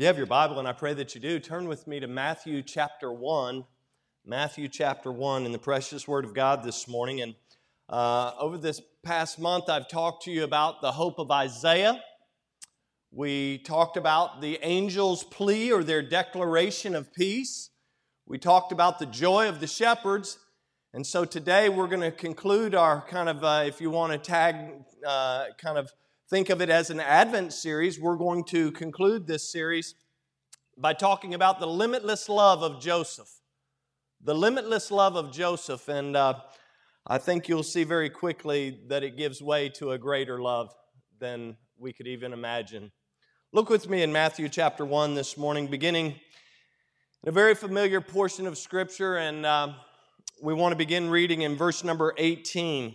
you have your Bible, and I pray that you do, turn with me to Matthew chapter 1. Matthew chapter 1 in the precious Word of God this morning. And uh, over this past month, I've talked to you about the hope of Isaiah. We talked about the angel's plea or their declaration of peace. We talked about the joy of the shepherds. And so today we're going to conclude our kind of, uh, if you want to tag, uh, kind of think of it as an Advent series, we're going to conclude this series by talking about the limitless love of Joseph. The limitless love of Joseph. And uh, I think you'll see very quickly that it gives way to a greater love than we could even imagine. Look with me in Matthew chapter 1 this morning, beginning in a very familiar portion of Scripture, and uh, we want to begin reading in verse number 18.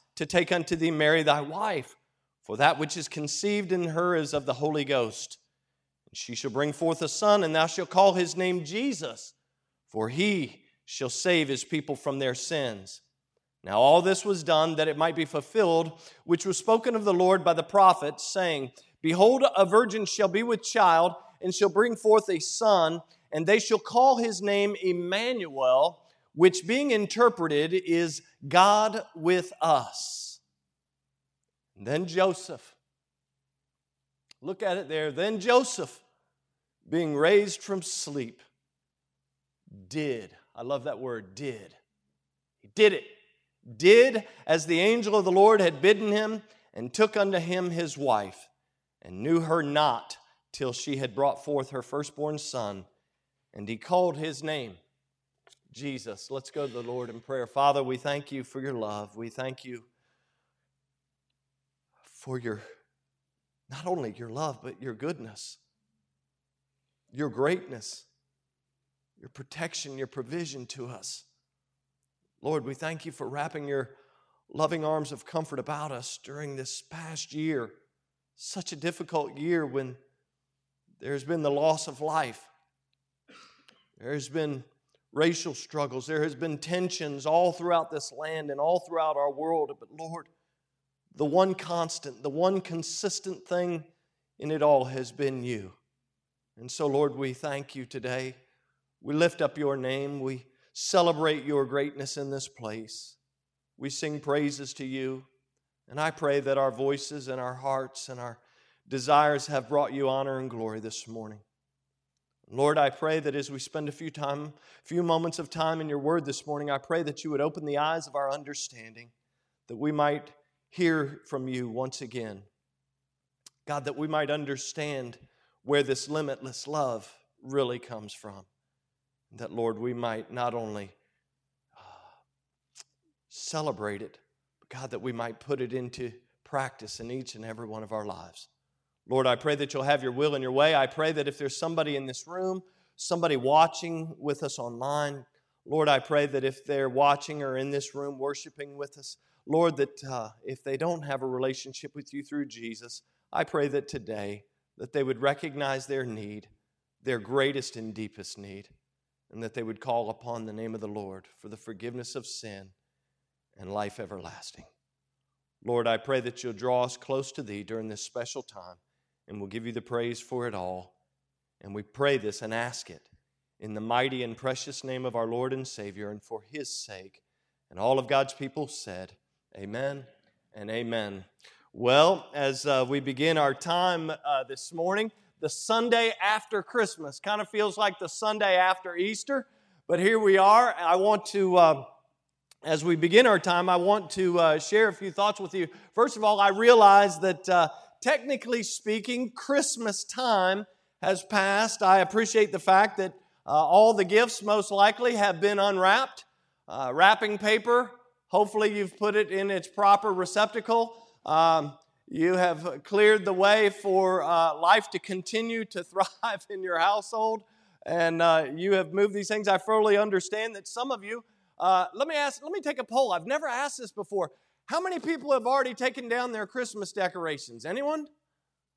to take unto thee Mary thy wife, for that which is conceived in her is of the Holy Ghost. And she shall bring forth a son, and thou shalt call his name Jesus, for he shall save his people from their sins. Now all this was done that it might be fulfilled, which was spoken of the Lord by the prophets, saying, Behold, a virgin shall be with child, and shall bring forth a son, and they shall call his name Emmanuel which being interpreted is God with us. And then Joseph. Look at it there. Then Joseph, being raised from sleep, did. I love that word, did. He did it. Did as the angel of the Lord had bidden him, and took unto him his wife, and knew her not till she had brought forth her firstborn son, and he called his name Jesus. Let's go to the Lord in prayer. Father, we thank you for your love. We thank you for your, not only your love, but your goodness, your greatness, your protection, your provision to us. Lord, we thank you for wrapping your loving arms of comfort about us during this past year. Such a difficult year when there's been the loss of life. There's been racial struggles. There has been tensions all throughout this land and all throughout our world. But Lord, the one constant, the one consistent thing in it all has been you. And so, Lord, we thank you today. We lift up your name. We celebrate your greatness in this place. We sing praises to you. And I pray that our voices and our hearts and our desires have brought you honor and glory this morning. Lord, I pray that as we spend a few time, few moments of time in your word this morning, I pray that you would open the eyes of our understanding, that we might hear from you once again. God, that we might understand where this limitless love really comes from. That, Lord, we might not only uh, celebrate it, but God, that we might put it into practice in each and every one of our lives. Lord, I pray that you'll have your will and your way. I pray that if there's somebody in this room, somebody watching with us online, Lord, I pray that if they're watching or in this room worshiping with us, Lord, that uh, if they don't have a relationship with you through Jesus, I pray that today that they would recognize their need, their greatest and deepest need, and that they would call upon the name of the Lord for the forgiveness of sin and life everlasting. Lord, I pray that you'll draw us close to thee during this special time and we'll give you the praise for it all. And we pray this and ask it in the mighty and precious name of our Lord and Savior and for his sake. And all of God's people said, Amen and amen. Well, as uh, we begin our time uh, this morning, the Sunday after Christmas kind of feels like the Sunday after Easter, but here we are. I want to. Uh, as we begin our time, I want to uh, share a few thoughts with you. First of all, I realize that uh, technically speaking, Christmas time has passed. I appreciate the fact that uh, all the gifts most likely have been unwrapped. Uh, wrapping paper, hopefully, you've put it in its proper receptacle. Um, you have cleared the way for uh, life to continue to thrive in your household. and uh, you have moved these things. I fully understand that some of you. Uh, let me ask. Let me take a poll. I've never asked this before. How many people have already taken down their Christmas decorations? Anyone?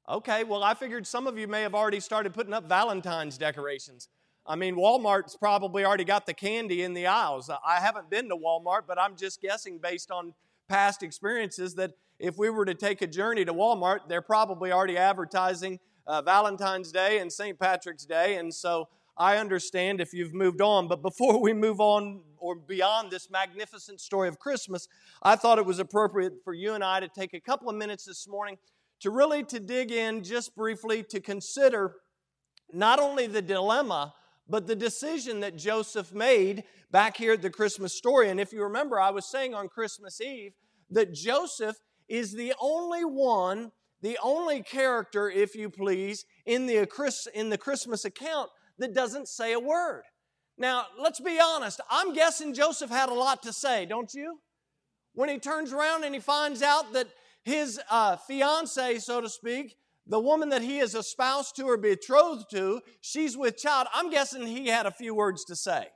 Okay, well, I figured some of you may have already started putting up Valentine's decorations. I mean, Walmart's probably already got the candy in the aisles. I haven't been to Walmart, but I'm just guessing based on past experiences that if we were to take a journey to Walmart, they're probably already advertising uh, Valentine's Day and St. Patrick's Day. And so I understand if you've moved on. But before we move on or beyond this magnificent story of Christmas, I thought it was appropriate for you and I to take a couple of minutes this morning to really to dig in just briefly to consider not only the dilemma but the decision that Joseph made back here at the Christmas story. And if you remember, I was saying on Christmas Eve that Joseph is the only one, the only character, if you please, in the, in the Christmas account that doesn't say a word. Now, let's be honest. I'm guessing Joseph had a lot to say, don't you? When he turns around and he finds out that his uh, fiance, so to speak, the woman that he is espoused to or betrothed to, she's with child. I'm guessing he had a few words to say.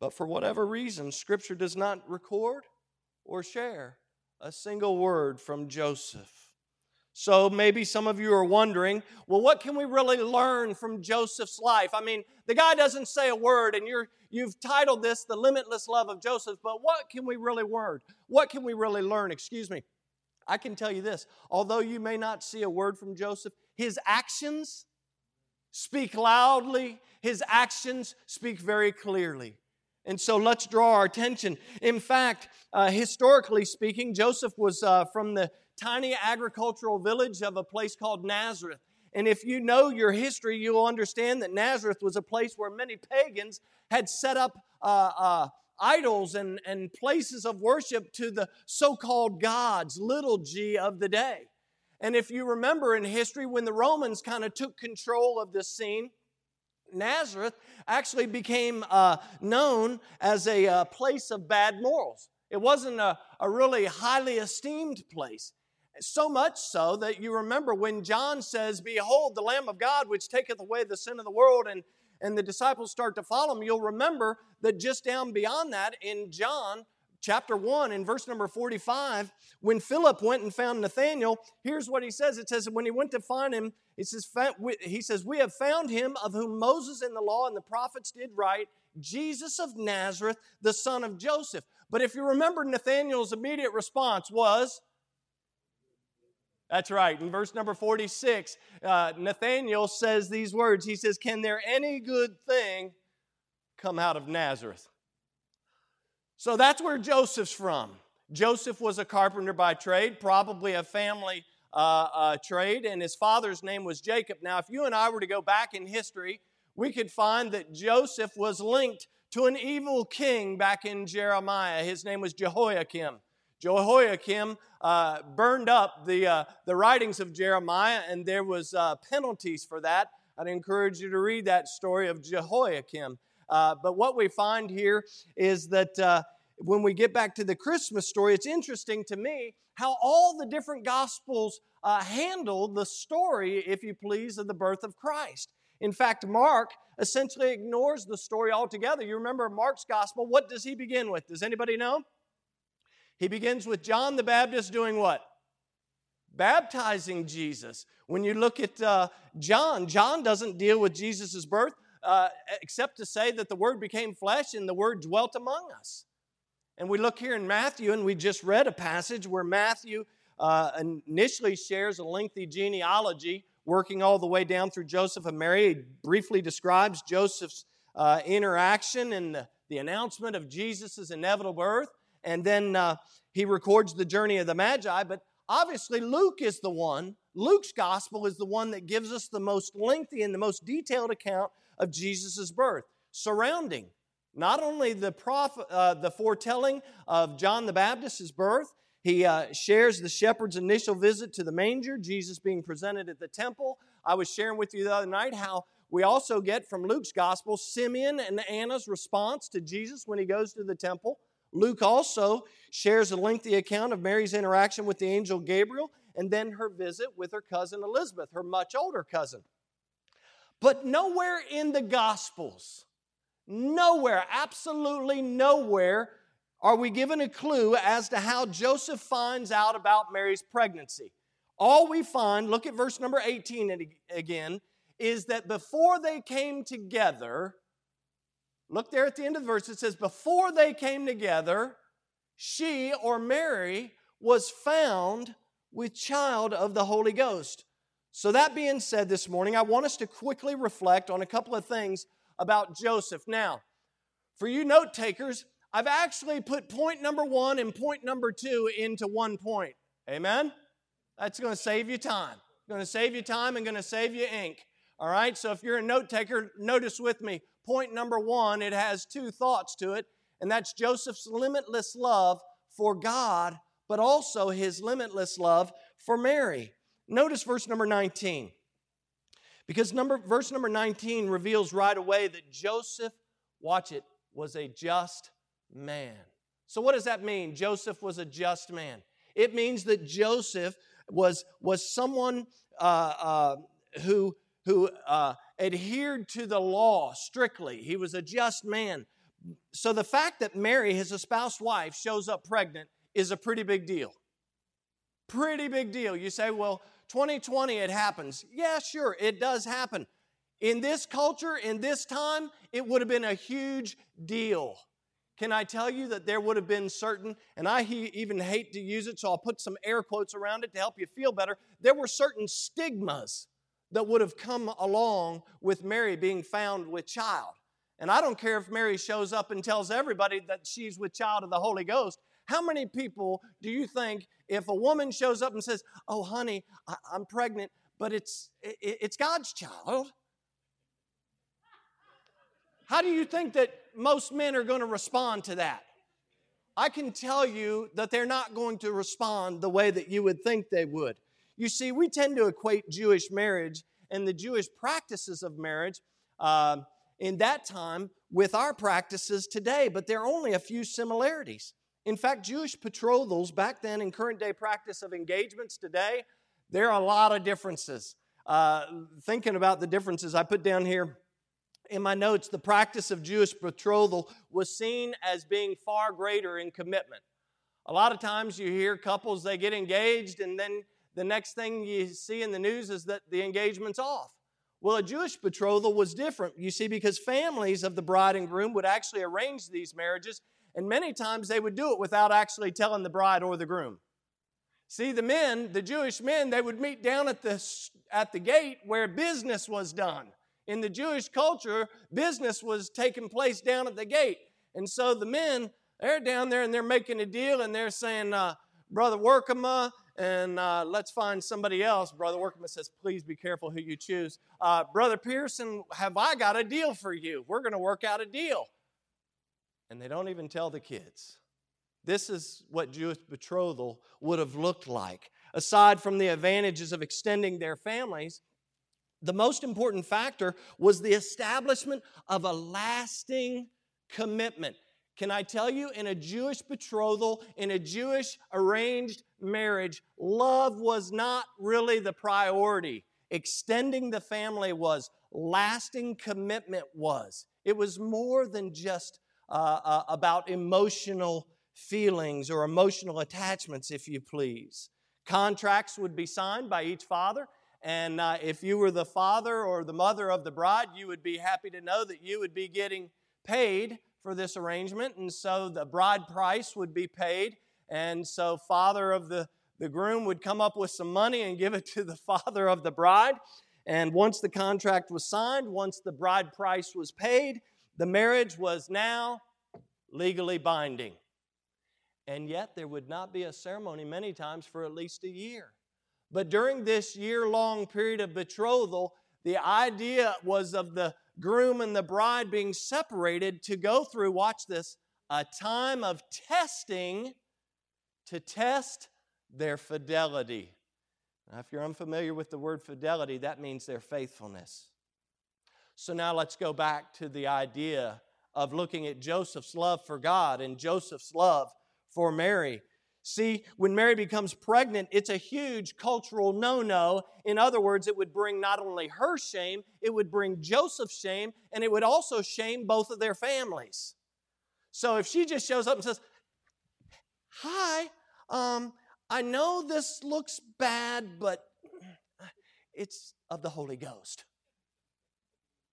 But for whatever reason, Scripture does not record or share a single word from Joseph. So maybe some of you are wondering, well, what can we really learn from Joseph's life? I mean, the guy doesn't say a word, and you're, you've titled this The Limitless Love of Joseph, but what can we really learn? What can we really learn? Excuse me. I can tell you this although you may not see a word from Joseph, his actions speak loudly, his actions speak very clearly. And so let's draw our attention. In fact, uh, historically speaking, Joseph was uh, from the tiny agricultural village of a place called Nazareth. And if you know your history, you'll understand that Nazareth was a place where many pagans had set up uh, uh, idols and, and places of worship to the so called gods, little g of the day. And if you remember in history, when the Romans kind of took control of this scene, Nazareth actually became uh, known as a uh, place of bad morals. It wasn't a, a really highly esteemed place. So much so that you remember when John says, Behold, the Lamb of God, which taketh away the sin of the world, and, and the disciples start to follow him, you'll remember that just down beyond that in John chapter 1 in verse number 45 when philip went and found nathanael here's what he says. It says when he went to find him it says he says we have found him of whom moses in the law and the prophets did write jesus of nazareth the son of joseph. But if you remember nathanael's immediate response was that's right. In verse number 46, uh, Nathanael says these words. He says, Can there any good thing come out of Nazareth? So that's where Joseph's from. Joseph was a carpenter by trade, probably a family uh, uh, trade, and his father's name was Jacob. Now, if you and I were to go back in history, we could find that Joseph was linked to an evil king back in Jeremiah. His name was Jehoiakim. Jehoiakim uh, burned up the, uh, the writings of Jeremiah, and there was uh, penalties for that. I'd encourage you to read that story of Jehoiakim. Uh, but what we find here is that uh, when we get back to the Christmas story, it's interesting to me how all the different gospels uh, handle the story, if you please, of the birth of Christ. In fact, Mark essentially ignores the story altogether. You remember Mark's gospel, what does he begin with? Does anybody know? He begins with John the Baptist doing what? Baptizing Jesus. When you look at uh, John, John doesn't deal with Jesus' birth uh, except to say that the Word became flesh and the Word dwelt among us. And we look here in Matthew, and we just read a passage where Matthew uh, initially shares a lengthy genealogy working all the way down through Joseph and Mary. He briefly describes Joseph's uh, interaction and the, the announcement of Jesus' inevitable birth and then uh, he records the journey of the Magi. But obviously, Luke is the one, Luke's gospel is the one that gives us the most lengthy and the most detailed account of Jesus' birth, surrounding not only the, prophet, uh, the foretelling of John the Baptist's birth, he uh, shares the shepherd's initial visit to the manger, Jesus being presented at the temple. I was sharing with you the other night how we also get from Luke's gospel Simeon and Anna's response to Jesus when he goes to the temple. Luke also shares a lengthy account of Mary's interaction with the angel Gabriel and then her visit with her cousin Elizabeth, her much older cousin. But nowhere in the Gospels, nowhere, absolutely nowhere, are we given a clue as to how Joseph finds out about Mary's pregnancy. All we find, look at verse number 18 again, is that before they came together, look there at the end of the verse, it says, Before they came together, she or Mary was found with child of the Holy Ghost. So, that being said this morning, I want us to quickly reflect on a couple of things about Joseph. Now, for you note takers, I've actually put point number one and point number two into one point. Amen? That's going to save you time. Going to save you time and going to save you ink. All right, so if you're a note taker, notice with me. Point number one, it has two thoughts to it, and that's Joseph's limitless love for God, but also his limitless love for Mary. Notice verse number 19. Because number, verse number 19 reveals right away that Joseph, watch it, was a just man. So, what does that mean? Joseph was a just man. It means that Joseph was, was someone uh, uh, who who uh, adhered to the law strictly. He was a just man. So the fact that Mary, his espoused wife, shows up pregnant is a pretty big deal. Pretty big deal. You say, well, 2020 it happens. Yeah, sure, it does happen. In this culture, in this time, it would have been a huge deal. Can I tell you that there would have been certain, and I even hate to use it, so I'll put some air quotes around it to help you feel better. There were certain stigmas that would have come along with Mary being found with child. And I don't care if Mary shows up and tells everybody that she's with child of the Holy Ghost. How many people do you think, if a woman shows up and says, Oh, honey, I- am pregnant, but it's, it's God's child? How do you think that most men are going to respond to that? I can tell you that they're not going to respond the way that you would think they would. You see, we tend to equate Jewish marriage and the Jewish practices of marriage uh, in that time with our practices today, but there are only a few similarities. In fact, Jewish betrothals back then and current day practice of engagements today, there are a lot of differences. Uh, thinking about the differences, I put down here in my notes the practice of Jewish betrothal was seen as being far greater in commitment. A lot of times you hear couples, they get engaged and then the next thing you see in the news is that the engagement's off. Well, a Jewish betrothal was different, you see, because families of the bride and groom would actually arrange these marriages, and many times they would do it without actually telling the bride or the groom. See, the men, the Jewish men, they would meet down at the, at the gate where business was done. In the Jewish culture, business was taking place down at the gate. And so the men, they're down there and they're making a deal and they're saying, uh, Brother Workman, and uh, let's find somebody else. Brother Workman says, please be careful who you choose. Uh, Brother Pearson, have I got a deal for you? We're going to work out a deal. And they don't even tell the kids. This is what Jewish betrothal would have looked like. Aside from the advantages of extending their families, the most important factor was the establishment of a lasting commitment. Can I tell you, in a Jewish betrothal, in a Jewish arranged marriage, love was not really the priority. Extending the family was, lasting commitment was. It was more than just uh, uh, about emotional feelings or emotional attachments, if you please. Contracts would be signed by each father, and uh, if you were the father or the mother of the bride, you would be happy to know that you would be getting paid for this arrangement, and so the bride price would be paid. And so, father of the, the groom would come up with some money and give it to the father of the bride. And once the contract was signed, once the bride price was paid, the marriage was now legally binding. And yet, there would not be a ceremony many times for at least a year. But during this year long period of betrothal, the idea was of the groom and the bride being separated to go through, watch this, a time of testing to test their fidelity. Now, if you're unfamiliar with the word fidelity, that means their faithfulness. So now let's go back to the idea of looking at Joseph's love for God and Joseph's love for Mary. See, when Mary becomes pregnant, it's a huge cultural no no. In other words, it would bring not only her shame, it would bring Joseph's shame, and it would also shame both of their families. So if she just shows up and says, Hi, um, I know this looks bad, but it's of the Holy Ghost.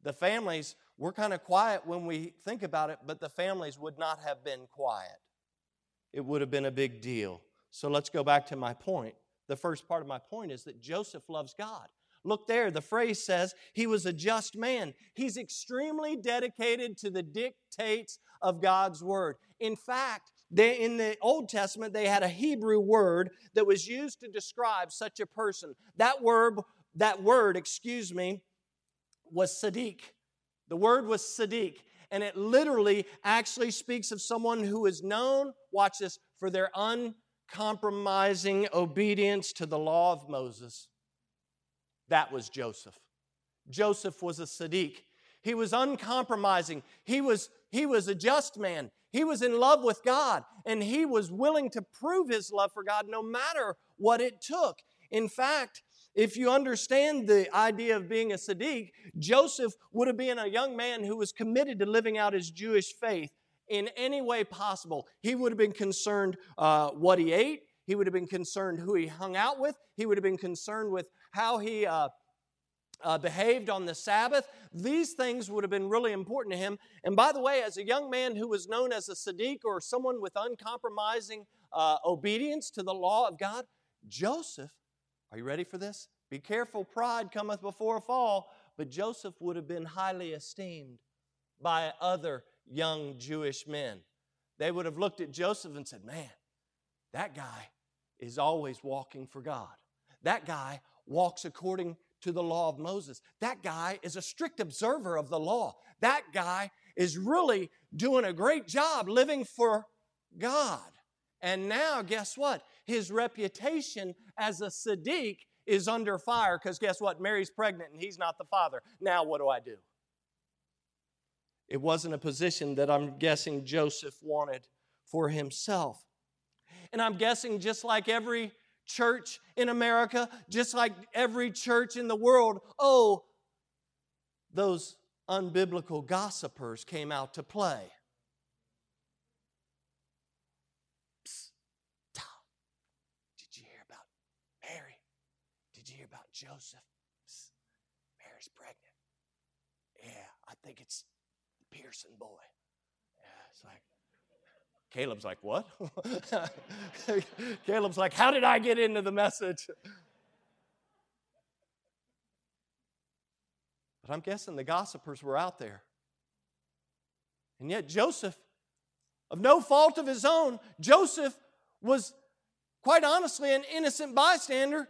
The families were kind of quiet when we think about it, but the families would not have been quiet it would have been a big deal. So let's go back to my point. The first part of my point is that Joseph loves God. Look there, the phrase says he was a just man. He's extremely dedicated to the dictates of God's word. In fact, they, in the Old Testament, they had a Hebrew word that was used to describe such a person. That word, that word, excuse me, was Sadiq. The word was Sadiq and it literally actually speaks of someone who is known, watch this, for their uncompromising obedience to the law of Moses. That was Joseph. Joseph was a Sadiq. He was uncompromising. He was, he was a just man. He was in love with God, and he was willing to prove his love for God no matter what it took. In fact, if you understand the idea of being a Sadiq, Joseph would have been a young man who was committed to living out his Jewish faith in any way possible. He would have been concerned uh, what he ate, he would have been concerned who he hung out with, he would have been concerned with how he. Uh, uh, behaved on the Sabbath. These things would have been really important to him. And by the way, as a young man who was known as a Sadiq or someone with uncompromising uh, obedience to the law of God, Joseph are you ready for this? Be careful, pride cometh before a fall. But Joseph would have been highly esteemed by other young Jewish men. They would have looked at Joseph and said, Man, that guy is always walking for God. That guy walks according to the law of Moses. That guy is a strict observer of the law. That guy is really doing a great job living for God. And now, guess what? His reputation as a Sadiq is under fire because guess what? Mary's pregnant and he's not the father. Now, what do I do? It wasn't a position that I'm guessing Joseph wanted for himself. And I'm guessing just like every church in America, just like every church in the world, oh, those unbiblical gossipers came out to play. Joseph, Mary's pregnant. Yeah, I think it's Pearson boy. Yeah, it's like, Caleb's like, what? Caleb's like, how did I get into the message? But I'm guessing the gossipers were out there. And yet, Joseph, of no fault of his own, Joseph was quite honestly an innocent bystander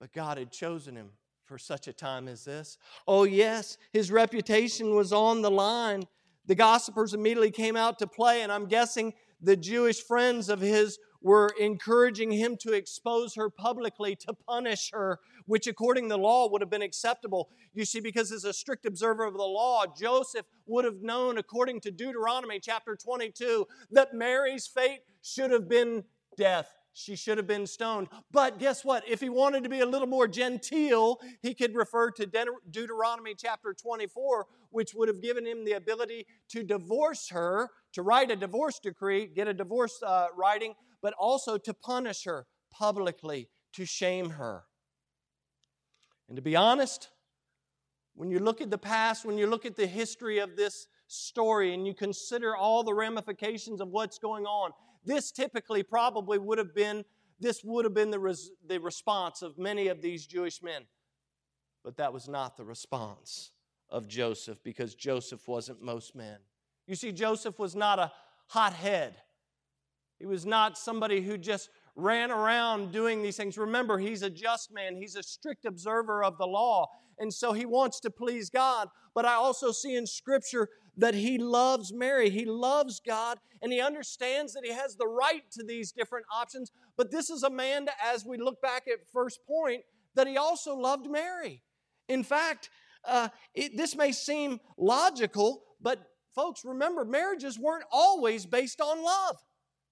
but God had chosen him for such a time as this. Oh, yes, his reputation was on the line. The gossipers immediately came out to play, and I'm guessing the Jewish friends of his were encouraging him to expose her publicly, to punish her, which according to the law would have been acceptable. You see, because as a strict observer of the law, Joseph would have known, according to Deuteronomy chapter 22, that Mary's fate should have been death she should have been stoned. But guess what? If he wanted to be a little more genteel, he could refer to Deuteronomy chapter 24, which would have given him the ability to divorce her, to write a divorce decree, get a divorce uh, writing, but also to punish her publicly, to shame her. And to be honest, when you look at the past, when you look at the history of this story, and you consider all the ramifications of what's going on, this typically probably would have been this would have been the, res, the response of many of these Jewish men. But that was not the response of Joseph because Joseph wasn't most men. You see, Joseph was not a hothead. He was not somebody who just ran around doing these things. Remember, he's a just man, he's a strict observer of the law. And so he wants to please God. But I also see in Scripture that he loves Mary. He loves God and he understands that he has the right to these different options. But this is a man, as we look back at first point, that he also loved Mary. In fact, uh, it, this may seem logical, but folks, remember, marriages weren't always based on love.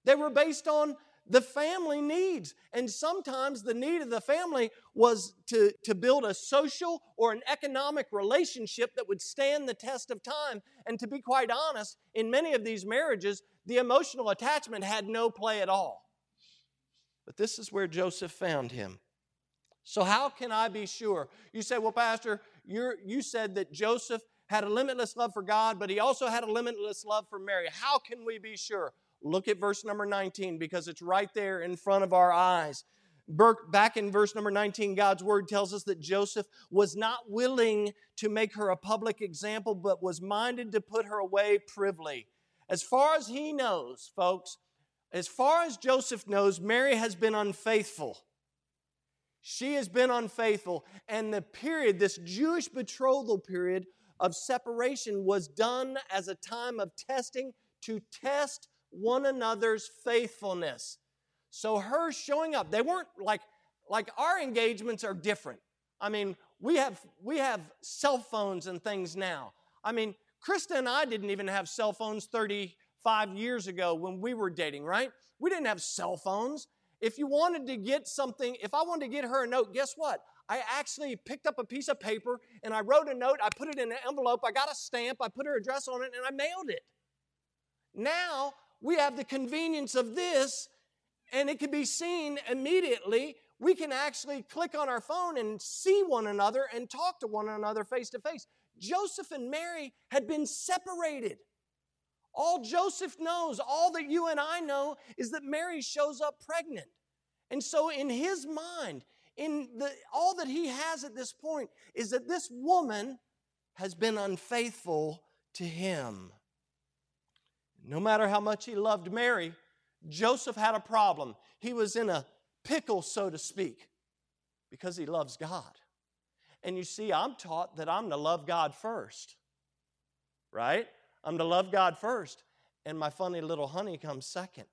They were based on the family needs. And sometimes the need of the family was to, to build a social or an economic relationship that would stand the test of time. And to be quite honest, in many of these marriages, the emotional attachment had no play at all. But this is where Joseph found him. So, how can I be sure? You say, well, Pastor, you you said that Joseph had a limitless love for God, but he also had a limitless love for Mary. How can we be sure? Look at verse number 19 because it's right there in front of our eyes. Back in verse number 19, God's word tells us that Joseph was not willing to make her a public example, but was minded to put her away privily. As far as he knows, folks, as far as Joseph knows, Mary has been unfaithful. She has been unfaithful. And the period, this Jewish betrothal period of separation, was done as a time of testing to test one another's faithfulness. So her showing up, they weren't like like our engagements are different. I mean, we have we have cell phones and things now. I mean, Krista and I didn't even have cell phones 35 years ago when we were dating, right? We didn't have cell phones. If you wanted to get something, if I wanted to get her a note, guess what? I actually picked up a piece of paper and I wrote a note, I put it in an envelope, I got a stamp, I put her address on it, and I mailed it. Now we have the convenience of this, and it can be seen immediately. We can actually click on our phone and see one another and talk to one another face to face. Joseph and Mary had been separated. All Joseph knows, all that you and I know, is that Mary shows up pregnant. And so, in his mind, in the, all that he has at this point, is that this woman has been unfaithful to him. No matter how much he loved Mary, Joseph had a problem. He was in a pickle, so to speak, because he loves God. And you see, I'm taught that I'm to love God first, right? I'm to love God first, and my funny little honey comes second.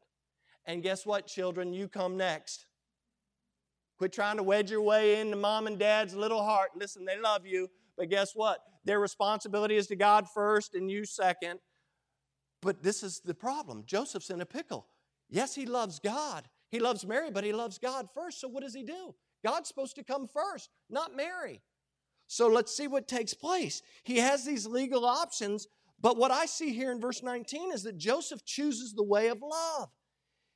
And guess what, children? You come next. Quit trying to wedge your way into mom and dad's little heart. Listen, they love you, but guess what? Their responsibility is to God first and you second. But this is the problem. Joseph's in a pickle. Yes, he loves God. He loves Mary, but he loves God first. So what does he do? God's supposed to come first, not Mary. So let's see what takes place. He has these legal options, but what I see here in verse 19 is that Joseph chooses the way of love.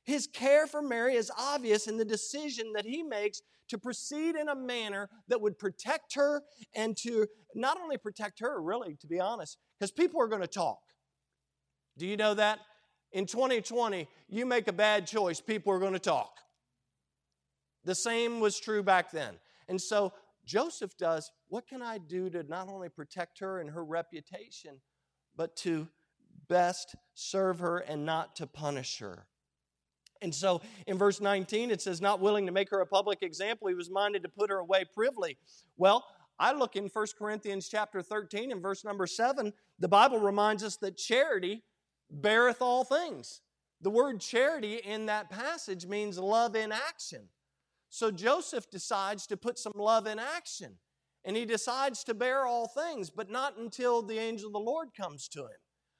His care for Mary is obvious in the decision that he makes to proceed in a manner that would protect her and to not only protect her, really, to be honest, because people are going to talk. Do you know that? In 2020, you make a bad choice, people are going to talk. The same was true back then. And so Joseph does what can I do to not only protect her and her reputation, but to best serve her and not to punish her? And so in verse 19, it says, Not willing to make her a public example, he was minded to put her away privily. Well, I look in 1 Corinthians chapter 13 and verse number 7, the Bible reminds us that charity beareth all things. The word charity in that passage means love in action. So Joseph decides to put some love in action. And he decides to bear all things, but not until the angel of the Lord comes to him.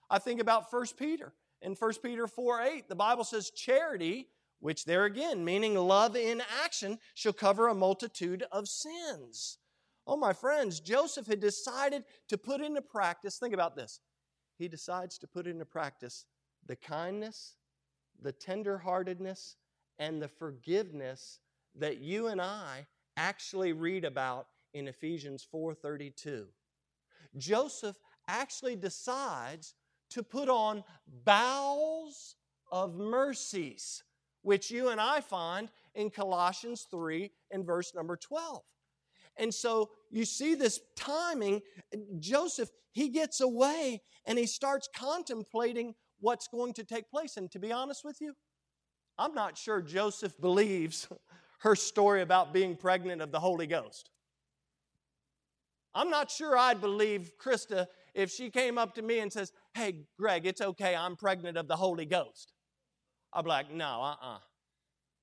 I think about 1 Peter. In 1 Peter 4 8, the Bible says, Charity, which there again, meaning love in action, shall cover a multitude of sins. Oh, my friends, Joseph had decided to put into practice, think about this he decides to put into practice the kindness, the tenderheartedness, and the forgiveness that you and I actually read about in Ephesians 4:32. Joseph actually decides to put on bowels of mercies, which you and I find in Colossians 3 and verse number 12. And so you see this timing. Joseph, he gets away and he starts contemplating what's going to take place. And to be honest with you, I'm not sure Joseph believes her story about being pregnant of the Holy Ghost. I'm not sure I'd believe Krista if she came up to me and says, Hey, Greg, it's okay, I'm pregnant of the Holy Ghost. I'd be like, No, uh uh-uh. uh.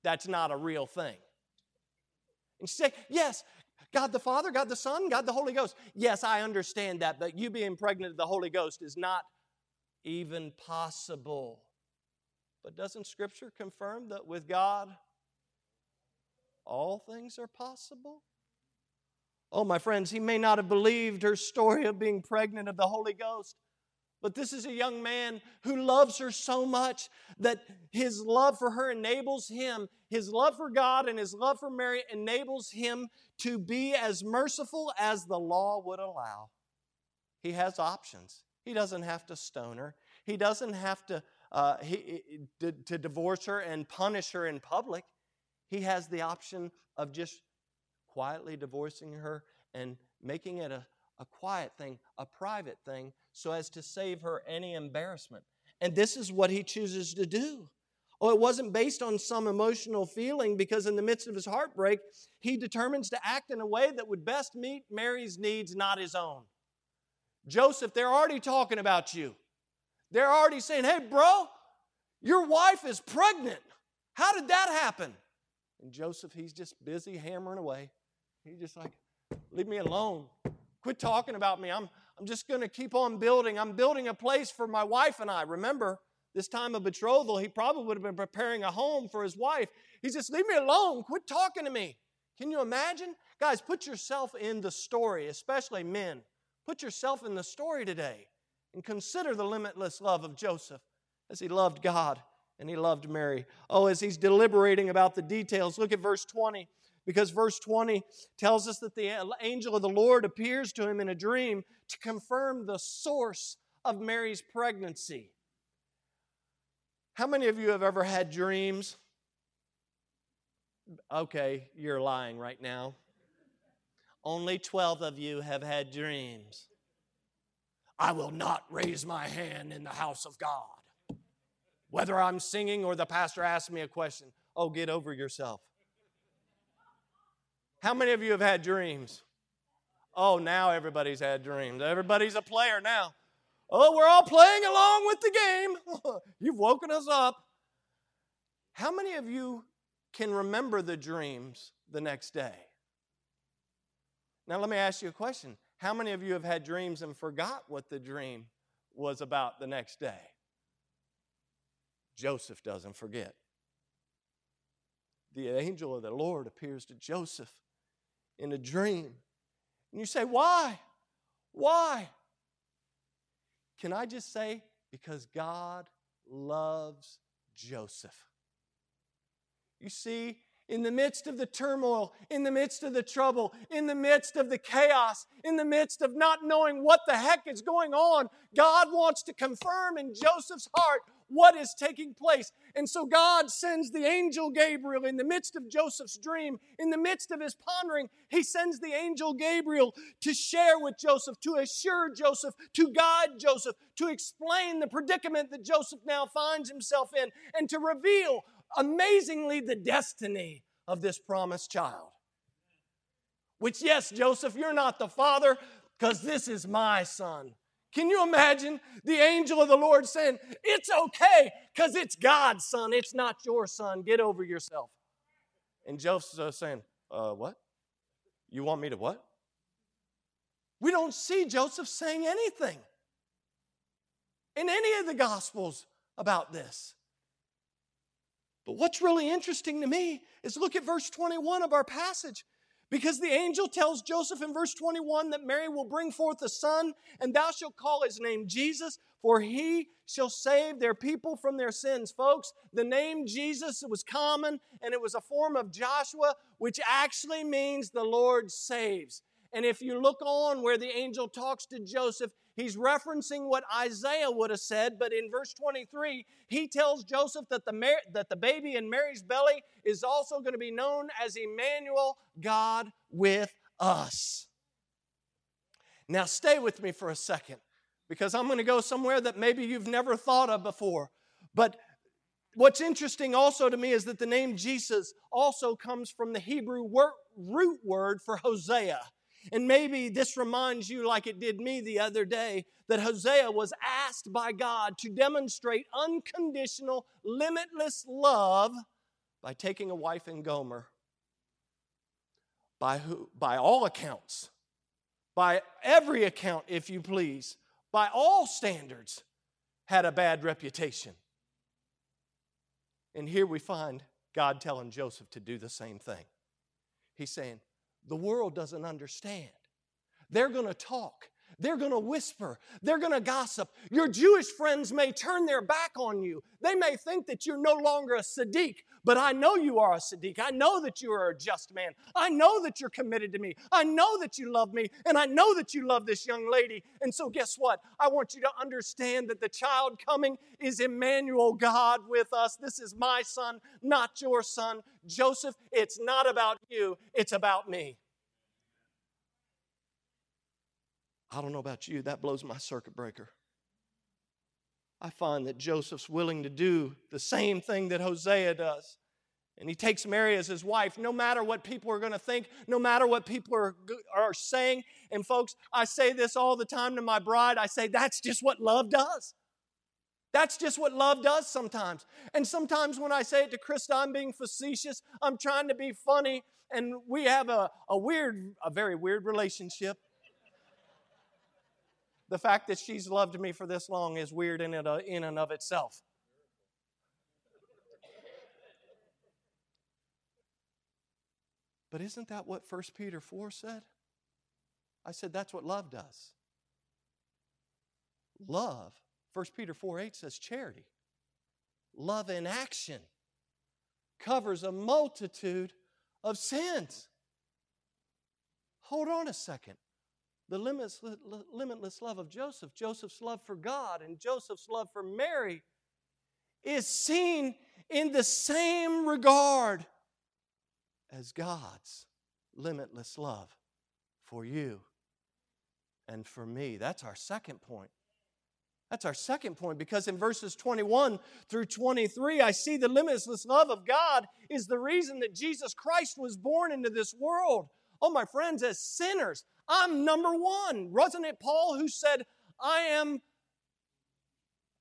That's not a real thing. And she said, Yes, God the Father, God the Son, God the Holy Ghost. Yes, I understand that, but you being pregnant of the Holy Ghost is not even possible. But doesn't Scripture confirm that with God, all things are possible? Oh, my friends, he may not have believed her story of being pregnant of the Holy Ghost, but this is a young man who loves her so much that his love for her enables him, his love for God and his love for Mary enables him to be as merciful as the law would allow. He has options. He doesn't have to stone her, he doesn't have to, uh, he, to, to divorce her and punish her in public. He has the option of just quietly divorcing her and making it a, a quiet thing, a private thing, so as to save her any embarrassment. And this is what he chooses to do. Oh, it wasn't based on some emotional feeling because in the midst of his heartbreak, he determines to act in a way that would best meet Mary's needs, not his own. Joseph, they're already talking about you. They're already saying, hey, bro, your wife is pregnant. How did that happen? And Joseph, he's just busy hammering away. He's just like, leave me alone. Quit talking about me. I'm, I'm just going to keep on building. I'm building a place for my wife and I. Remember, this time of betrothal, he probably would have been preparing a home for his wife. He says, Leave me alone. Quit talking to me. Can you imagine? Guys, put yourself in the story, especially men. Put yourself in the story today and consider the limitless love of Joseph as he loved God and he loved Mary. Oh, as he's deliberating about the details, look at verse 20 because verse 20 tells us that the angel of the Lord appears to him in a dream to confirm the source of Mary's pregnancy. How many of you have ever had dreams? Okay, you're lying right now. Only 12 of you have had dreams. I will not raise my hand in the house of God. Whether I'm singing or the pastor asks me a question, oh, get over yourself. How many of you have had dreams? Oh, now everybody's had dreams. Everybody's a player now. Oh, we're all playing along with the game. You've woken us up. How many of you can remember the dreams the next day? Now, let me ask you a question. How many of you have had dreams and forgot what the dream was about the next day? Joseph doesn't forget. The angel of the Lord appears to Joseph in a dream. And you say, Why? Why? Can I just say, because God loves Joseph. You see, in the midst of the turmoil, in the midst of the trouble, in the midst of the chaos, in the midst of not knowing what the heck is going on, God wants to confirm in Joseph's heart what is taking place. And so God sends the angel Gabriel in the midst of Joseph's dream, in the midst of his pondering, he sends the angel Gabriel to share with Joseph, to assure Joseph, to guide Joseph, to explain the predicament that Joseph now finds himself in, and to reveal amazingly the destiny of this promised child. Which, yes, Joseph, you're not the father because this is my son. Can you imagine the angel of the Lord saying, It's okay because it's God's son, it's not your son. Get over yourself. And Joseph saying, uh, What? You want me to what? We don't see Joseph saying anything in any of the Gospels about this. But what's really interesting to me is look at verse 21 of our passage. Because the angel tells Joseph in verse 21 that Mary will bring forth a son, and thou shalt call his name Jesus, for he shall save their people from their sins. Folks, the name Jesus was common, and it was a form of Joshua, which actually means the Lord saves. And if you look on where the angel talks to Joseph, he's referencing what Isaiah would have said, but in verse 23, he tells Joseph that the, Mar- that the baby in Mary's belly is also going to be known as Emmanuel, God with us. Now, stay with me for a second because I'm going to go somewhere that maybe you've never thought of before. But what's interesting also to me is that the name Jesus also comes from the Hebrew word, root word for Hosea. And maybe this reminds you, like it did me the other day, that Hosea was asked by God to demonstrate unconditional, limitless love by taking a wife in Gomer. By, who, by all accounts, by every account, if you please, by all standards, had a bad reputation. And here we find God telling Joseph to do the same thing. He's saying, The world doesn't understand. They're going to talk. They're going to whisper. They're going to gossip. Your Jewish friends may turn their back on you. They may think that you're no longer a Sadiq, but I know you are a Sadiq. I know that you are a just man. I know that you're committed to me. I know that you love me, and I know that you love this young lady. And so, guess what? I want you to understand that the child coming is Emmanuel, God with us. This is my son, not your son. Joseph, it's not about you, it's about me. I don't know about you, that blows my circuit breaker. I find that Joseph's willing to do the same thing that Hosea does. And he takes Mary as his wife, no matter what people are going to think, no matter what people are, are saying. And folks, I say this all the time to my bride. I say, that's just what love does. That's just what love does sometimes. And sometimes when I say it to Krista, I'm being facetious. I'm trying to be funny. And we have a, a weird, a very weird relationship the fact that she's loved me for this long is weird in, it, uh, in and of itself. But isn't that what 1 Peter 4 said? I said that's what love does. Love, 1 Peter 4 8 says charity. Love in action covers a multitude of sins. Hold on a second the limitless, limitless love of Joseph, Joseph's love for God, and Joseph's love for Mary is seen in the same regard as God's limitless love for you and for me. That's our second point. That's our second point because in verses 21 through 23, I see the limitless love of God is the reason that Jesus Christ was born into this world. Oh, my friends, as sinners, I'm number one. Wasn't it Paul who said, I am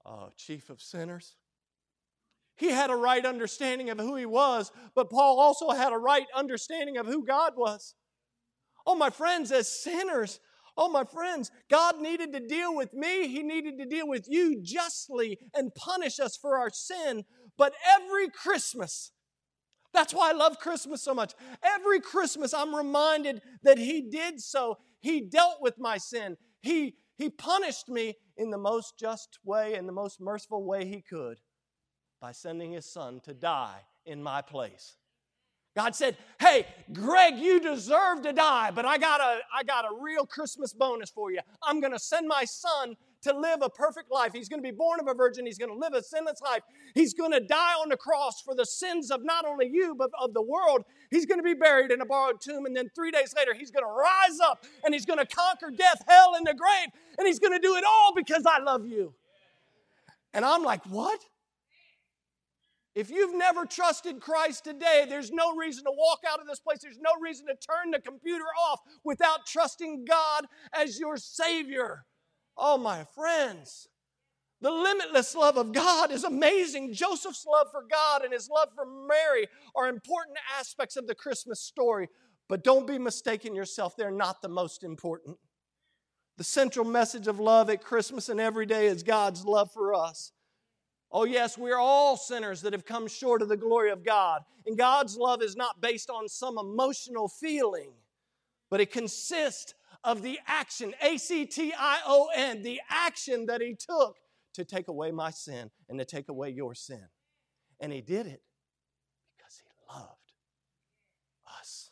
uh, chief of sinners? He had a right understanding of who he was, but Paul also had a right understanding of who God was. Oh, my friends, as sinners, oh, my friends, God needed to deal with me. He needed to deal with you justly and punish us for our sin. But every Christmas, that's why I love Christmas so much. Every Christmas, I'm reminded that He did so. He dealt with my sin. He, he punished me in the most just way and the most merciful way He could by sending His Son to die in my place. God said, Hey, Greg, you deserve to die, but I got a, I got a real Christmas bonus for you. I'm going to send my son to live a perfect life. He's going to be born of a virgin. He's going to live a sinless life. He's going to die on the cross for the sins of not only you, but of the world. He's going to be buried in a borrowed tomb. And then three days later, he's going to rise up and he's going to conquer death, hell, and the grave. And he's going to do it all because I love you. And I'm like, what? If you've never trusted Christ today, there's no reason to walk out of this place. There's no reason to turn the computer off without trusting God as your Savior. Oh, my friends, the limitless love of God is amazing. Joseph's love for God and his love for Mary are important aspects of the Christmas story, but don't be mistaken yourself, they're not the most important. The central message of love at Christmas and every day is God's love for us. Oh, yes, we're all sinners that have come short of the glory of God. And God's love is not based on some emotional feeling, but it consists of the action, A C T I O N, the action that He took to take away my sin and to take away your sin. And He did it because He loved us.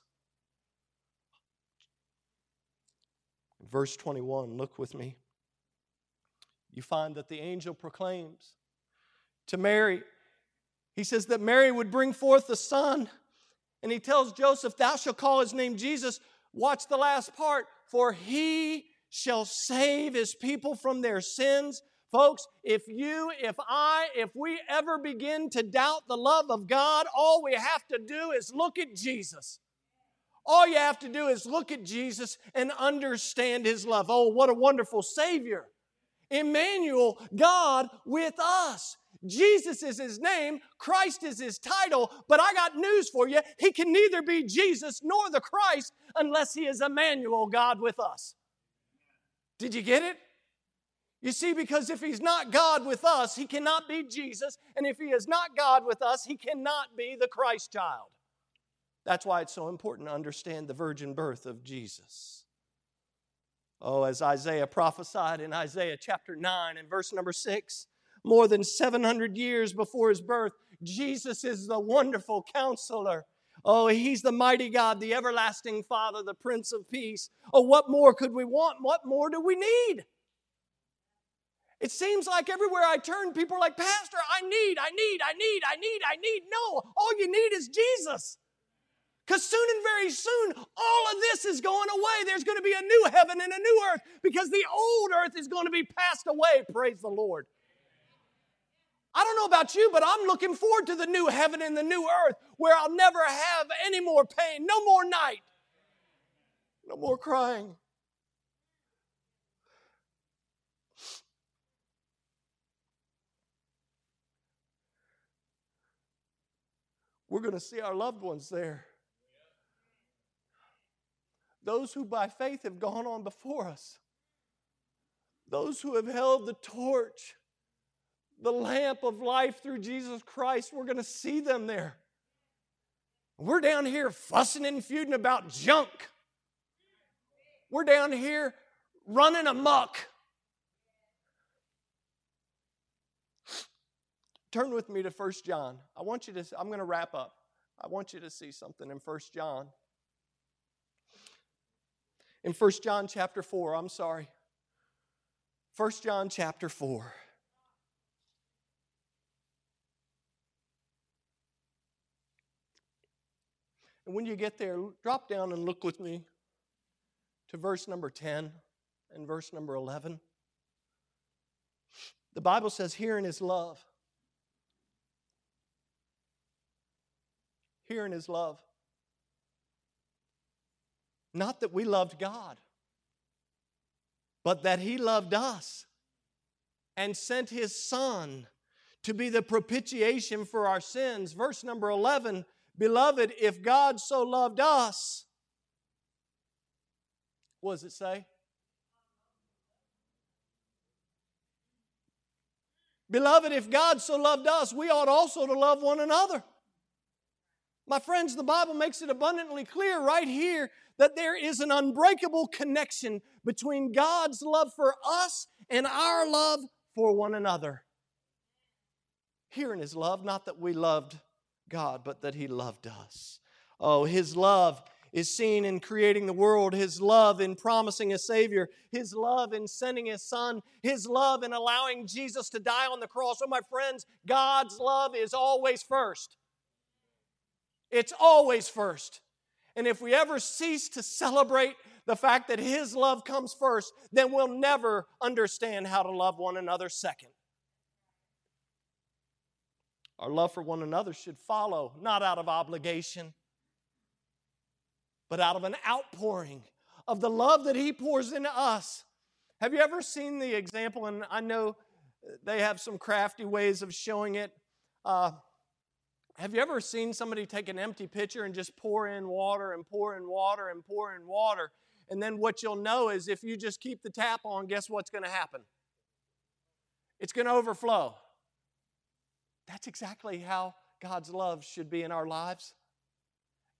verse 21, look with me. You find that the angel proclaims to Mary, he says that Mary would bring forth the son. And he tells Joseph, Thou shalt call his name Jesus. Watch the last part for he shall save his people from their sins. Folks, if you, if I, if we ever begin to doubt the love of God, all we have to do is look at Jesus. All you have to do is look at Jesus and understand his love. Oh, what a wonderful Savior. Emmanuel, God with us. Jesus is his name, Christ is his title, but I got news for you. He can neither be Jesus nor the Christ unless he is Emmanuel, God with us. Did you get it? You see, because if he's not God with us, he cannot be Jesus. And if he is not God with us, he cannot be the Christ child. That's why it's so important to understand the virgin birth of Jesus. Oh, as Isaiah prophesied in Isaiah chapter 9 and verse number 6, more than 700 years before his birth, Jesus is the wonderful counselor. Oh, he's the mighty God, the everlasting Father, the Prince of Peace. Oh, what more could we want? What more do we need? It seems like everywhere I turn, people are like, Pastor, I need, I need, I need, I need, I need. No, all you need is Jesus. Because soon and very soon, all of this is going away. There's going to be a new heaven and a new earth because the old earth is going to be passed away. Praise the Lord. I don't know about you, but I'm looking forward to the new heaven and the new earth where I'll never have any more pain, no more night, no more crying. We're going to see our loved ones there. Those who by faith have gone on before us, those who have held the torch, the lamp of life through Jesus Christ, we're going to see them there. We're down here fussing and feuding about junk. We're down here running amuck. Turn with me to 1 John. I want you to, I'm going to wrap up. I want you to see something in 1 John. In 1 John chapter 4, I'm sorry. 1 John chapter 4. And when you get there, drop down and look with me to verse number 10 and verse number 11. The Bible says, Herein is love. Herein is love. Not that we loved God, but that He loved us and sent His Son to be the propitiation for our sins. Verse number 11 Beloved, if God so loved us, what does it say? Beloved, if God so loved us, we ought also to love one another. My friends, the Bible makes it abundantly clear right here that there is an unbreakable connection between God's love for us and our love for one another. Herein is love, not that we loved God, but that He loved us. Oh, His love is seen in creating the world, His love in promising a Savior, His love in sending His Son, His love in allowing Jesus to die on the cross. Oh, my friends, God's love is always first. It's always first. And if we ever cease to celebrate the fact that His love comes first, then we'll never understand how to love one another second. Our love for one another should follow, not out of obligation, but out of an outpouring of the love that He pours into us. Have you ever seen the example? And I know they have some crafty ways of showing it. Uh, have you ever seen somebody take an empty pitcher and just pour in water and pour in water and pour in water? And then what you'll know is if you just keep the tap on, guess what's going to happen? It's going to overflow. That's exactly how God's love should be in our lives.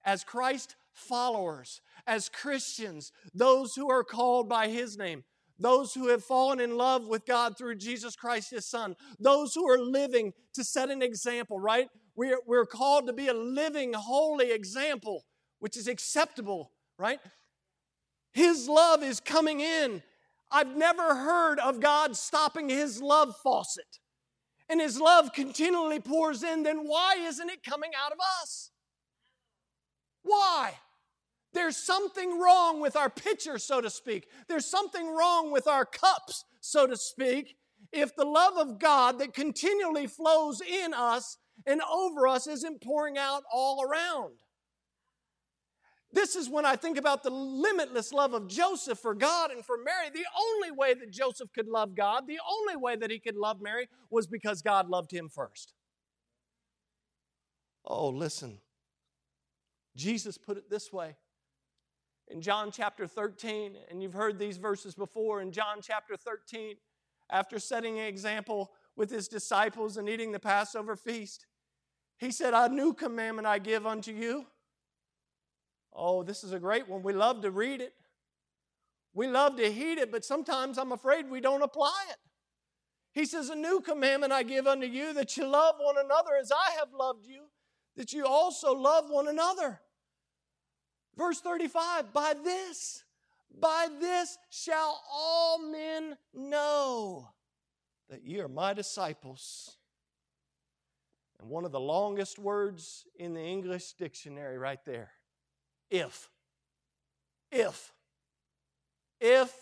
As Christ followers, as Christians, those who are called by His name, those who have fallen in love with God through Jesus Christ, His Son, those who are living to set an example, right? We're, we're called to be a living, holy example, which is acceptable, right? His love is coming in. I've never heard of God stopping His love faucet and His love continually pours in, then why isn't it coming out of us? Why? There's something wrong with our pitcher, so to speak. There's something wrong with our cups, so to speak, if the love of God that continually flows in us and over us isn't pouring out all around. This is when I think about the limitless love of Joseph for God and for Mary. The only way that Joseph could love God, the only way that he could love Mary was because God loved him first. Oh, listen. Jesus put it this way in John chapter 13, and you've heard these verses before. In John chapter 13, after setting an example with his disciples and eating the Passover feast, he said, A new commandment I give unto you. Oh, this is a great one. We love to read it. We love to heed it, but sometimes I'm afraid we don't apply it. He says, A new commandment I give unto you that you love one another as I have loved you, that you also love one another. Verse 35 By this, by this shall all men know that ye are my disciples. And one of the longest words in the English dictionary, right there if. If. If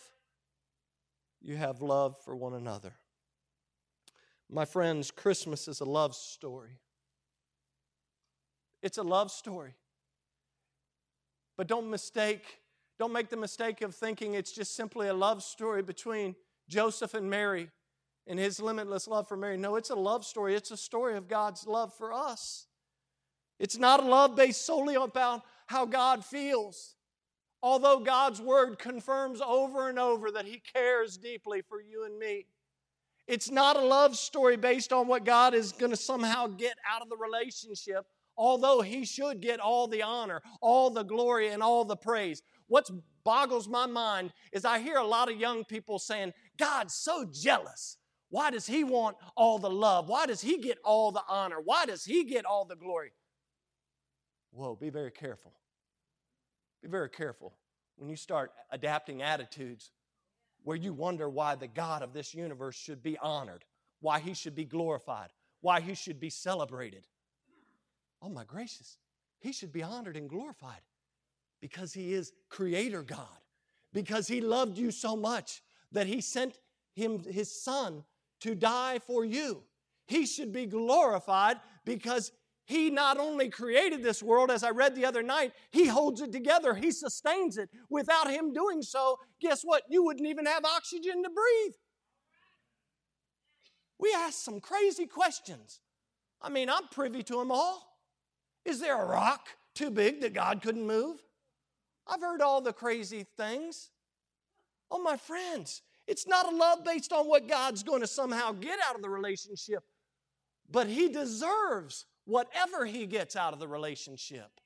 you have love for one another. My friends, Christmas is a love story. It's a love story. But don't mistake, don't make the mistake of thinking it's just simply a love story between Joseph and Mary and his limitless love for Mary. No, it's a love story. It's a story of God's love for us. It's not a love based solely about how God feels. Although God's word confirms over and over that He cares deeply for you and me. It's not a love story based on what God is going to somehow get out of the relationship, although He should get all the honor, all the glory, and all the praise. What boggles my mind is I hear a lot of young people saying, God's so jealous. Why does He want all the love? Why does He get all the honor? Why does He get all the glory? Whoa, be very careful. Be very careful when you start adapting attitudes where you wonder why the God of this universe should be honored, why he should be glorified, why he should be celebrated. Oh my gracious, he should be honored and glorified because he is creator God, because he loved you so much that he sent him his son to die for you. He should be glorified because he not only created this world, as I read the other night, He holds it together, He sustains it. Without Him doing so, guess what? You wouldn't even have oxygen to breathe. We ask some crazy questions. I mean, I'm privy to them all. Is there a rock too big that God couldn't move? I've heard all the crazy things. Oh, my friends, it's not a love based on what God's going to somehow get out of the relationship, but He deserves whatever he gets out of the relationship.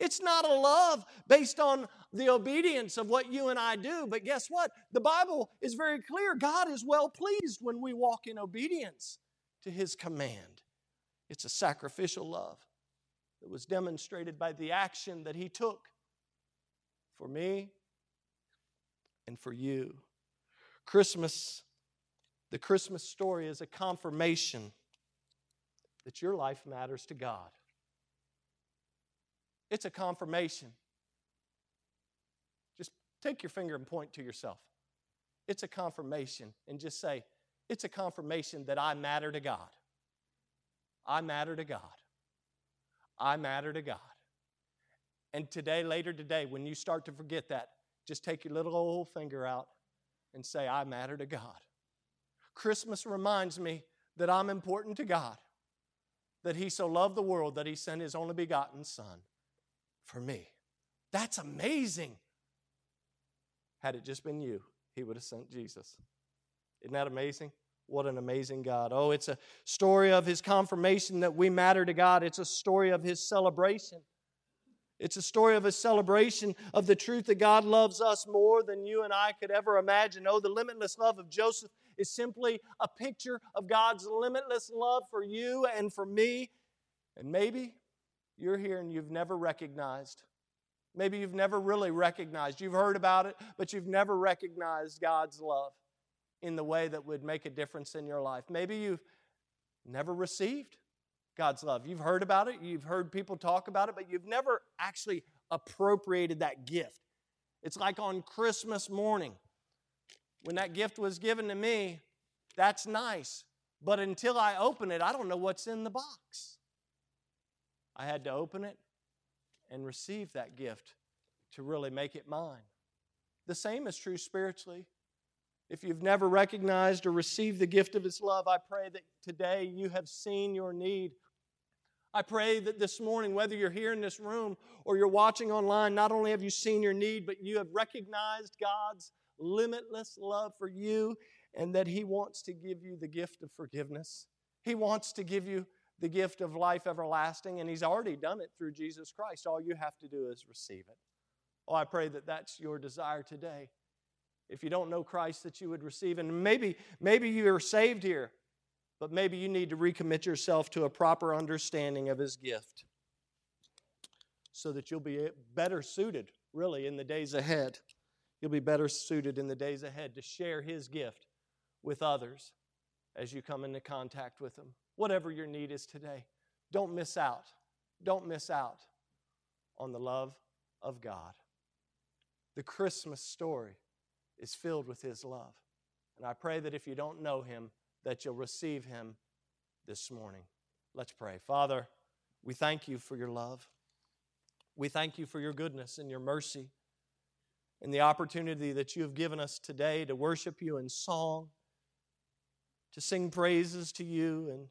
It's not a love based on the obedience of what you and I do, but guess what? The Bible is very clear. God is well pleased when we walk in obedience to his command. It's a sacrificial love that was demonstrated by the action that he took for me and for you. Christmas, the Christmas story is a confirmation that your life matters to God. It's a confirmation. Just take your finger and point to yourself. It's a confirmation, and just say, It's a confirmation that I matter to God. I matter to God. I matter to God. And today, later today, when you start to forget that, just take your little old finger out and say, I matter to God. Christmas reminds me that I'm important to God that he so loved the world that he sent his only begotten Son for me. That's amazing. Had it just been you, he would have sent Jesus. Isn't that amazing? What an amazing God. Oh, it's a story of his confirmation that we matter to God. It's a story of his celebration. It's a story of a celebration of the truth that God loves us more than you and I could ever imagine. Oh, the limitless love of Joseph is simply a picture of God's limitless love for you and for me. And maybe you're here and you've never recognized. Maybe you've never really recognized. You've heard about it, but you've never recognized God's love in the way that would make a difference in your life. Maybe you've never received God's love. You've heard about it, you've heard people talk about it, but you've never actually appropriated that gift. It's like on Christmas morning when that gift was given to me, that's nice. But until I open it, I don't know what's in the box. I had to open it and receive that gift to really make it mine. The same is true spiritually. If you've never recognized or received the gift of His love, I pray that today you have seen your need. I pray that this morning, whether you're here in this room or you're watching online, not only have you seen your need, but you have recognized God's limitless love for you and that He wants to give you the gift of forgiveness. He wants to give you the gift of life everlasting, and He's already done it through Jesus Christ. All you have to do is receive it. Oh, I pray that that's your desire today. If you don't know Christ, that you would receive. And maybe, maybe you are saved here, but maybe you need to recommit yourself to a proper understanding of His gift so that you'll be better suited, really, in the days ahead. You'll be better suited in the days ahead to share His gift with others as you come into contact with them. Whatever your need is today, don't miss out. Don't miss out on the love of God. The Christmas story is filled with His love. And I pray that if you don't know Him, that you'll receive Him this morning. Let's pray. Father, we thank you for your love. We thank you for your goodness and your mercy and the opportunity that you have given us today to worship you in song, to sing praises to you, and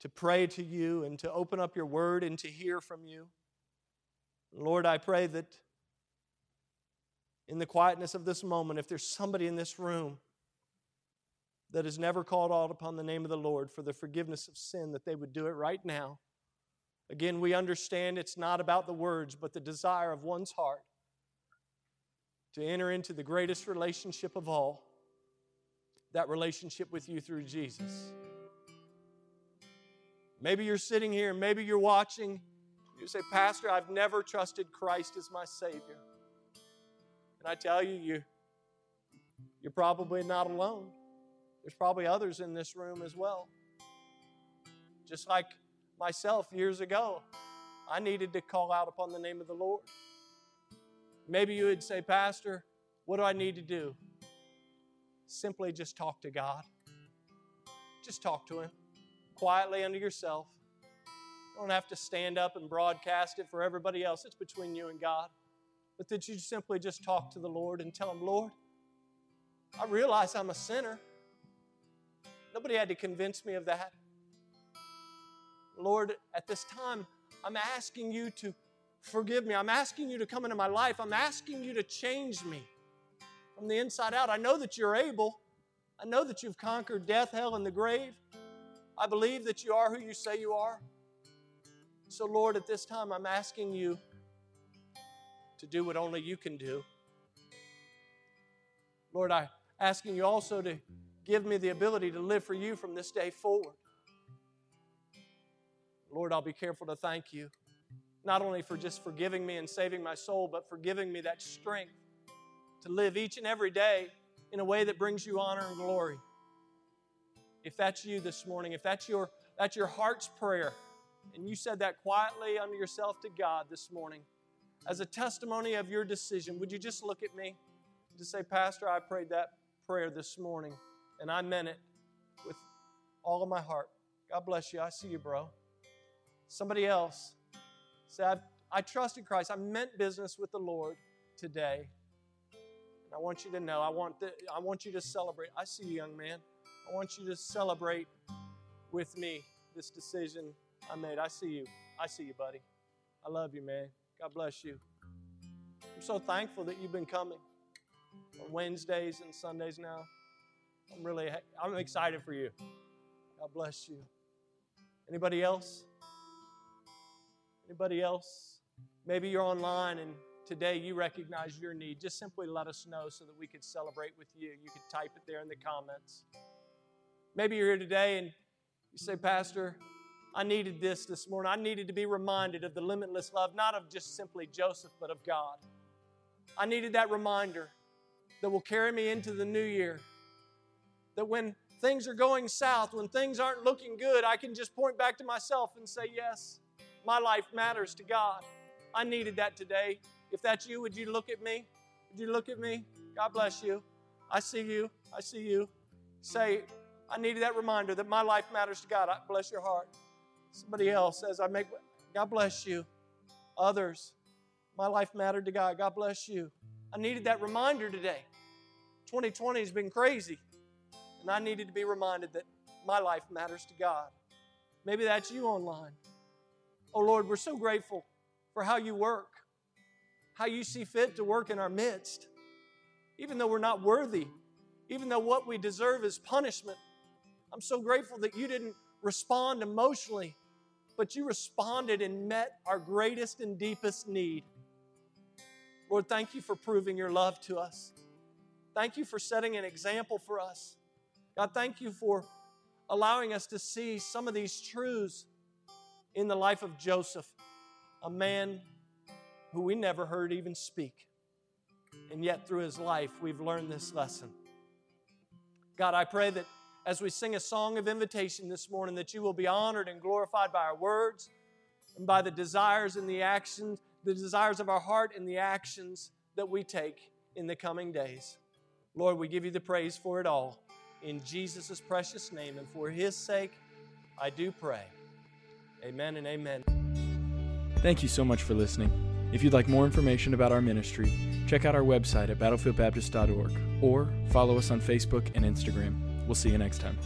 to pray to you, and to open up your word and to hear from you. Lord, I pray that in the quietness of this moment, if there's somebody in this room that has never called out upon the name of the Lord for the forgiveness of sin, that they would do it right now. Again, we understand it's not about the words, but the desire of one's heart to enter into the greatest relationship of all that relationship with you through Jesus. Maybe you're sitting here, maybe you're watching. You say, Pastor, I've never trusted Christ as my Savior. And I tell you, you you're probably not alone. There's probably others in this room as well. Just like myself years ago, I needed to call out upon the name of the Lord. Maybe you would say, Pastor, what do I need to do? Simply just talk to God. Just talk to Him quietly under yourself. You don't have to stand up and broadcast it for everybody else. It's between you and God. But that you simply just talk to the Lord and tell Him, Lord, I realize I'm a sinner. Nobody had to convince me of that. Lord, at this time, I'm asking you to forgive me. I'm asking you to come into my life. I'm asking you to change me from the inside out. I know that you're able. I know that you've conquered death, hell, and the grave. I believe that you are who you say you are. So, Lord, at this time, I'm asking you to do what only you can do. Lord, I'm asking you also to give me the ability to live for you from this day forward. Lord, I'll be careful to thank you, not only for just forgiving me and saving my soul, but for giving me that strength to live each and every day in a way that brings you honor and glory. If that's you this morning, if that's your, that's your heart's prayer, and you said that quietly unto yourself to God this morning, as a testimony of your decision, would you just look at me and just say, Pastor, I prayed that prayer this morning, and I meant it with all of my heart. God bless you. I see you, bro. Somebody else said, I trusted Christ. I meant business with the Lord today. And I want you to know, I want, the, I want you to celebrate. I see you, young man. I want you to celebrate with me this decision I made. I see you. I see you, buddy. I love you, man. God bless you. I'm so thankful that you've been coming on Wednesdays and Sundays now. I'm really I'm excited for you. God bless you. Anybody else? Anybody else? Maybe you're online and today you recognize your need. Just simply let us know so that we could celebrate with you. You could type it there in the comments. Maybe you're here today and you say, Pastor, I needed this this morning. I needed to be reminded of the limitless love, not of just simply Joseph, but of God. I needed that reminder that will carry me into the new year. That when things are going south, when things aren't looking good, I can just point back to myself and say, Yes, my life matters to God. I needed that today. If that's you, would you look at me? Would you look at me? God bless you. I see you. I see you. Say, I needed that reminder that my life matters to God. I bless your heart. Somebody else says, I make, God bless you. Others, my life mattered to God. God bless you. I needed that reminder today. 2020 has been crazy, and I needed to be reminded that my life matters to God. Maybe that's you online. Oh Lord, we're so grateful for how you work, how you see fit to work in our midst. Even though we're not worthy even though what we deserve is punishment. I'm so grateful that you didn't respond emotionally, but you responded and met our greatest and deepest need. Lord, thank you for proving your love to us. Thank you for setting an example for us. God, thank you for allowing us to see some of these truths in the life of Joseph, a man who we never heard even speak. And yet, through his life, we've learned this lesson. God, I pray that as we sing a song of invitation this morning, that you will be honored and glorified by our words and by the desires and the actions, the desires of our heart and the actions that we take in the coming days. Lord, we give you the praise for it all. In Jesus' precious name and for his sake, I do pray. Amen and amen. Thank you so much for listening. If you'd like more information about our ministry, check out our website at battlefieldbaptist.org or follow us on Facebook and Instagram. We'll see you next time.